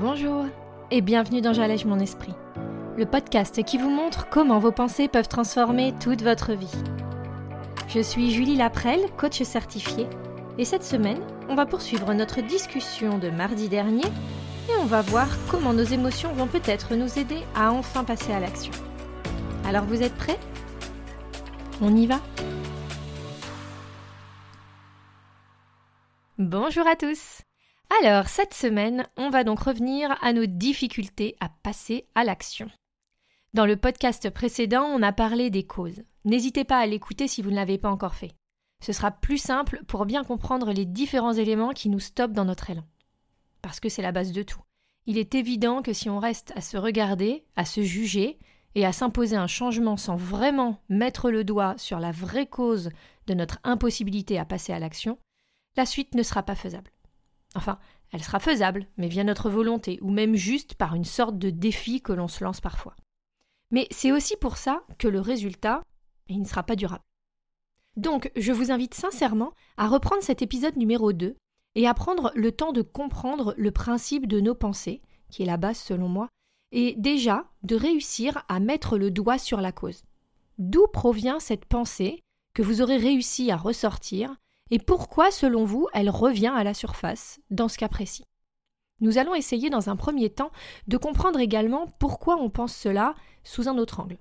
Bonjour et bienvenue dans J'allège mon esprit, le podcast qui vous montre comment vos pensées peuvent transformer toute votre vie. Je suis Julie Laprelle, coach certifiée, et cette semaine, on va poursuivre notre discussion de mardi dernier et on va voir comment nos émotions vont peut-être nous aider à enfin passer à l'action. Alors vous êtes prêts? On y va? Bonjour à tous alors, cette semaine, on va donc revenir à nos difficultés à passer à l'action. Dans le podcast précédent, on a parlé des causes. N'hésitez pas à l'écouter si vous ne l'avez pas encore fait. Ce sera plus simple pour bien comprendre les différents éléments qui nous stoppent dans notre élan. Parce que c'est la base de tout. Il est évident que si on reste à se regarder, à se juger et à s'imposer un changement sans vraiment mettre le doigt sur la vraie cause de notre impossibilité à passer à l'action, la suite ne sera pas faisable. Enfin, elle sera faisable, mais via notre volonté, ou même juste par une sorte de défi que l'on se lance parfois. Mais c'est aussi pour ça que le résultat, il ne sera pas durable. Donc, je vous invite sincèrement à reprendre cet épisode numéro 2 et à prendre le temps de comprendre le principe de nos pensées, qui est la base selon moi, et déjà de réussir à mettre le doigt sur la cause. D'où provient cette pensée que vous aurez réussi à ressortir et pourquoi, selon vous, elle revient à la surface dans ce cas précis? Nous allons essayer dans un premier temps de comprendre également pourquoi on pense cela sous un autre angle.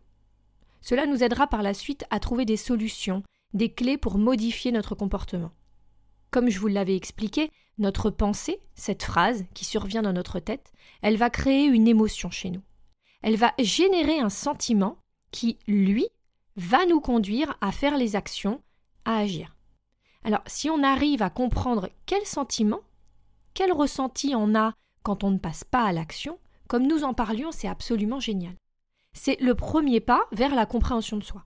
Cela nous aidera par la suite à trouver des solutions, des clés pour modifier notre comportement. Comme je vous l'avais expliqué, notre pensée, cette phrase qui survient dans notre tête, elle va créer une émotion chez nous. Elle va générer un sentiment qui, lui, va nous conduire à faire les actions, à agir. Alors, si on arrive à comprendre quel sentiment, quel ressenti on a quand on ne passe pas à l'action, comme nous en parlions, c'est absolument génial. C'est le premier pas vers la compréhension de soi.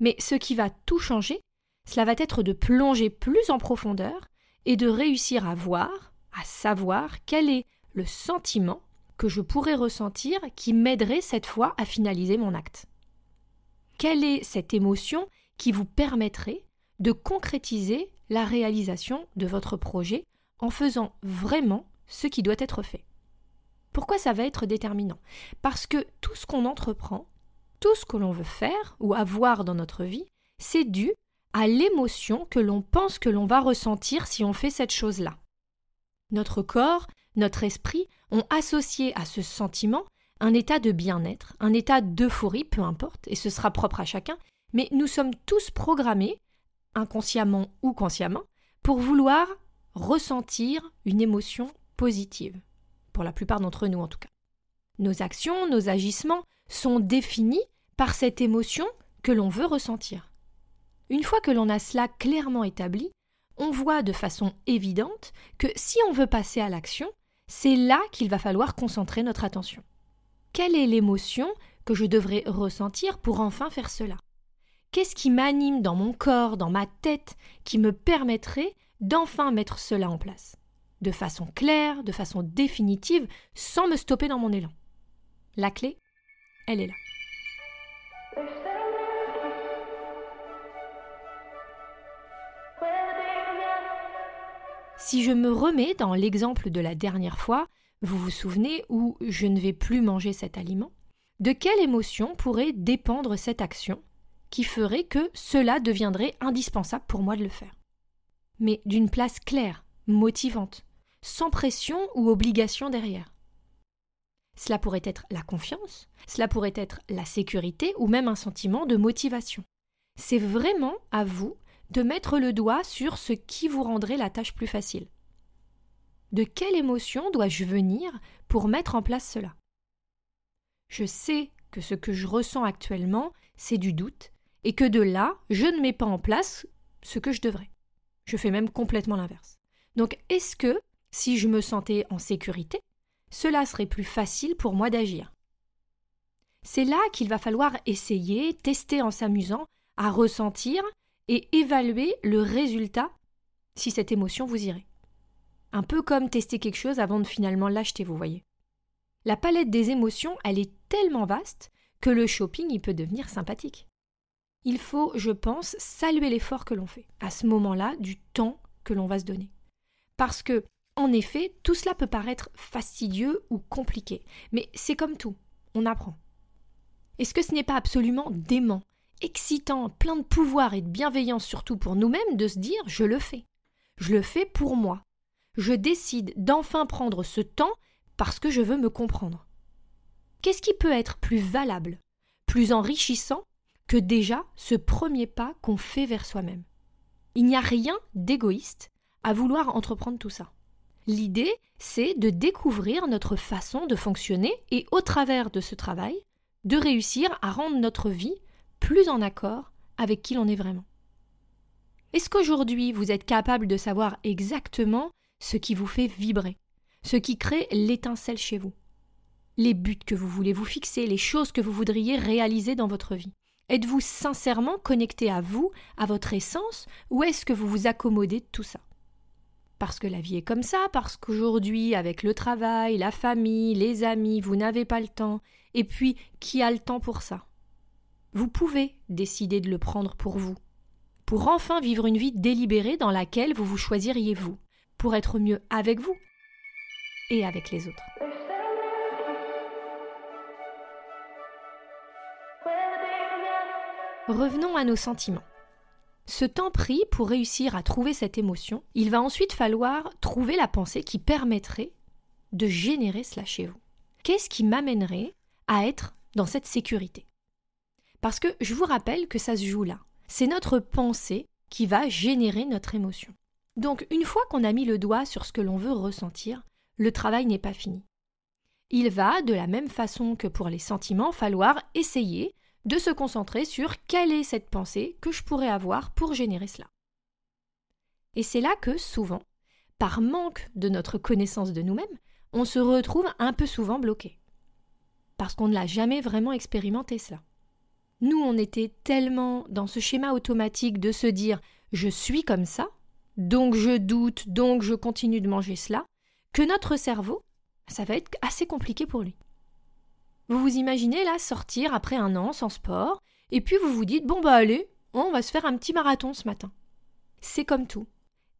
Mais ce qui va tout changer, cela va être de plonger plus en profondeur et de réussir à voir, à savoir quel est le sentiment que je pourrais ressentir qui m'aiderait cette fois à finaliser mon acte. Quelle est cette émotion qui vous permettrait de concrétiser la réalisation de votre projet en faisant vraiment ce qui doit être fait. Pourquoi ça va être déterminant? Parce que tout ce qu'on entreprend, tout ce que l'on veut faire ou avoir dans notre vie, c'est dû à l'émotion que l'on pense que l'on va ressentir si on fait cette chose-là. Notre corps, notre esprit ont associé à ce sentiment un état de bien-être, un état d'euphorie, peu importe, et ce sera propre à chacun, mais nous sommes tous programmés inconsciemment ou consciemment, pour vouloir ressentir une émotion positive, pour la plupart d'entre nous en tout cas. Nos actions, nos agissements sont définis par cette émotion que l'on veut ressentir. Une fois que l'on a cela clairement établi, on voit de façon évidente que si on veut passer à l'action, c'est là qu'il va falloir concentrer notre attention. Quelle est l'émotion que je devrais ressentir pour enfin faire cela? Qu'est-ce qui m'anime dans mon corps, dans ma tête, qui me permettrait d'enfin mettre cela en place? De façon claire, de façon définitive, sans me stopper dans mon élan. La clé, elle est là. Si je me remets dans l'exemple de la dernière fois, vous vous souvenez où je ne vais plus manger cet aliment, de quelle émotion pourrait dépendre cette action? Qui ferait que cela deviendrait indispensable pour moi de le faire. Mais d'une place claire, motivante, sans pression ou obligation derrière. Cela pourrait être la confiance, cela pourrait être la sécurité ou même un sentiment de motivation. C'est vraiment à vous de mettre le doigt sur ce qui vous rendrait la tâche plus facile. De quelle émotion dois-je venir pour mettre en place cela? Je sais que ce que je ressens actuellement, c'est du doute, et que de là, je ne mets pas en place ce que je devrais. Je fais même complètement l'inverse. Donc, est-ce que, si je me sentais en sécurité, cela serait plus facile pour moi d'agir? C'est là qu'il va falloir essayer, tester en s'amusant, à ressentir et évaluer le résultat si cette émotion vous irait. Un peu comme tester quelque chose avant de finalement l'acheter, vous voyez. La palette des émotions, elle est tellement vaste que le shopping, il peut devenir sympathique il faut, je pense, saluer l'effort que l'on fait à ce moment-là, du temps que l'on va se donner. Parce que En effet, tout cela peut paraître fastidieux ou compliqué, mais c'est comme tout, on apprend. Est-ce que ce n'est pas absolument dément, excitant, plein de pouvoir et de bienveillance surtout pour nous-mêmes de se dire je le fais. Je le fais pour moi. Je décide d'enfin prendre ce temps parce que je veux me comprendre. Qu'est-ce qui peut être plus valable, plus enrichissant que déjà ce premier pas qu'on fait vers soi-même Il n'y a rien d'égoïste à vouloir entreprendre tout ça. L'idée, c'est de découvrir notre façon de fonctionner et au travers de ce travail, de réussir à rendre notre vie plus en accord avec qui l'on est vraiment. Est-ce qu'aujourd'hui vous êtes capable de savoir exactement ce qui vous fait vibrer, ce qui crée l'étincelle chez vous? Les buts que vous voulez vous fixer, les choses que vous voudriez réaliser dans votre vie Êtes-vous sincèrement connecté à vous, à votre essence, ou est-ce que vous vous accommodez de tout ça? Parce que la vie est comme ça, parce qu'aujourd'hui, avec le travail, la famille, les amis, vous n'avez pas le temps. Et puis, qui a le temps pour ça? Vous pouvez décider de le prendre pour vous, pour enfin vivre une vie délibérée dans laquelle vous vous choisiriez vous, pour être mieux avec vous et avec les autres. Revenons à nos sentiments. Ce temps pris pour réussir à trouver cette émotion, il va ensuite falloir trouver la pensée qui permettrait de générer cela chez vous. Qu'est-ce qui m'amènerait à être dans cette sécurité? Parce que je vous rappelle que ça se joue là. C'est notre pensée qui va générer notre émotion. Donc une fois qu'on a mis le doigt sur ce que l'on veut ressentir, le travail n'est pas fini. Il va, de la même façon que pour les sentiments, falloir essayer de se concentrer sur quelle est cette pensée que je pourrais avoir pour générer cela. Et c'est là que, souvent, par manque de notre connaissance de nous-mêmes, on se retrouve un peu souvent bloqué. Parce qu'on ne l'a jamais vraiment expérimenté cela. Nous, on était tellement dans ce schéma automatique de se dire je suis comme ça, donc je doute, donc je continue de manger cela, que notre cerveau, ça va être assez compliqué pour lui. Vous vous imaginez là sortir après un an sans sport, et puis vous vous dites bon bah allez, on va se faire un petit marathon ce matin. C'est comme tout.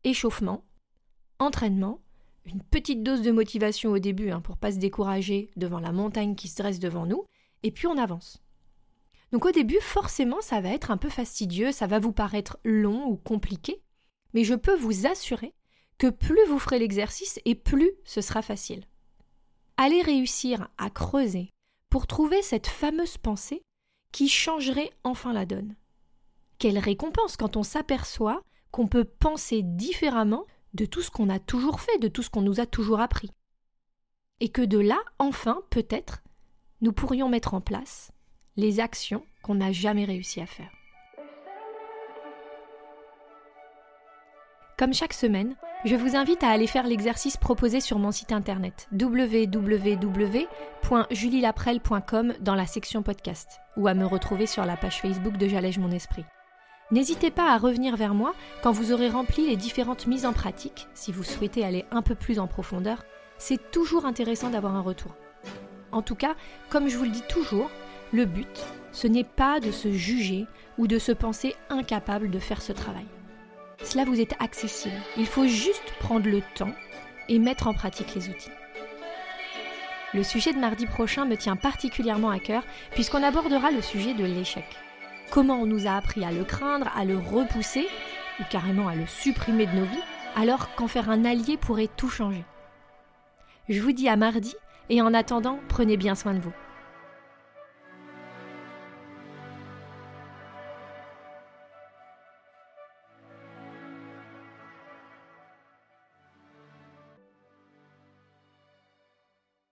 Échauffement, entraînement, une petite dose de motivation au début hein, pour pas se décourager devant la montagne qui se dresse devant nous, et puis on avance. Donc au début, forcément, ça va être un peu fastidieux, ça va vous paraître long ou compliqué, mais je peux vous assurer que plus vous ferez l'exercice et plus ce sera facile. Allez réussir à creuser, pour trouver cette fameuse pensée qui changerait enfin la donne. Quelle récompense quand on s'aperçoit qu'on peut penser différemment de tout ce qu'on a toujours fait, de tout ce qu'on nous a toujours appris. Et que de là, enfin, peut-être, nous pourrions mettre en place les actions qu'on n'a jamais réussi à faire. Comme chaque semaine, je vous invite à aller faire l'exercice proposé sur mon site internet www.julielaprel.com dans la section podcast ou à me retrouver sur la page Facebook de J'allège mon esprit. N'hésitez pas à revenir vers moi quand vous aurez rempli les différentes mises en pratique, si vous souhaitez aller un peu plus en profondeur. C'est toujours intéressant d'avoir un retour. En tout cas, comme je vous le dis toujours, le but, ce n'est pas de se juger ou de se penser incapable de faire ce travail cela vous est accessible. Il faut juste prendre le temps et mettre en pratique les outils. Le sujet de mardi prochain me tient particulièrement à cœur puisqu'on abordera le sujet de l'échec. Comment on nous a appris à le craindre, à le repousser ou carrément à le supprimer de nos vies alors qu'en faire un allié pourrait tout changer? Je vous dis à mardi et en attendant, prenez bien soin de vous.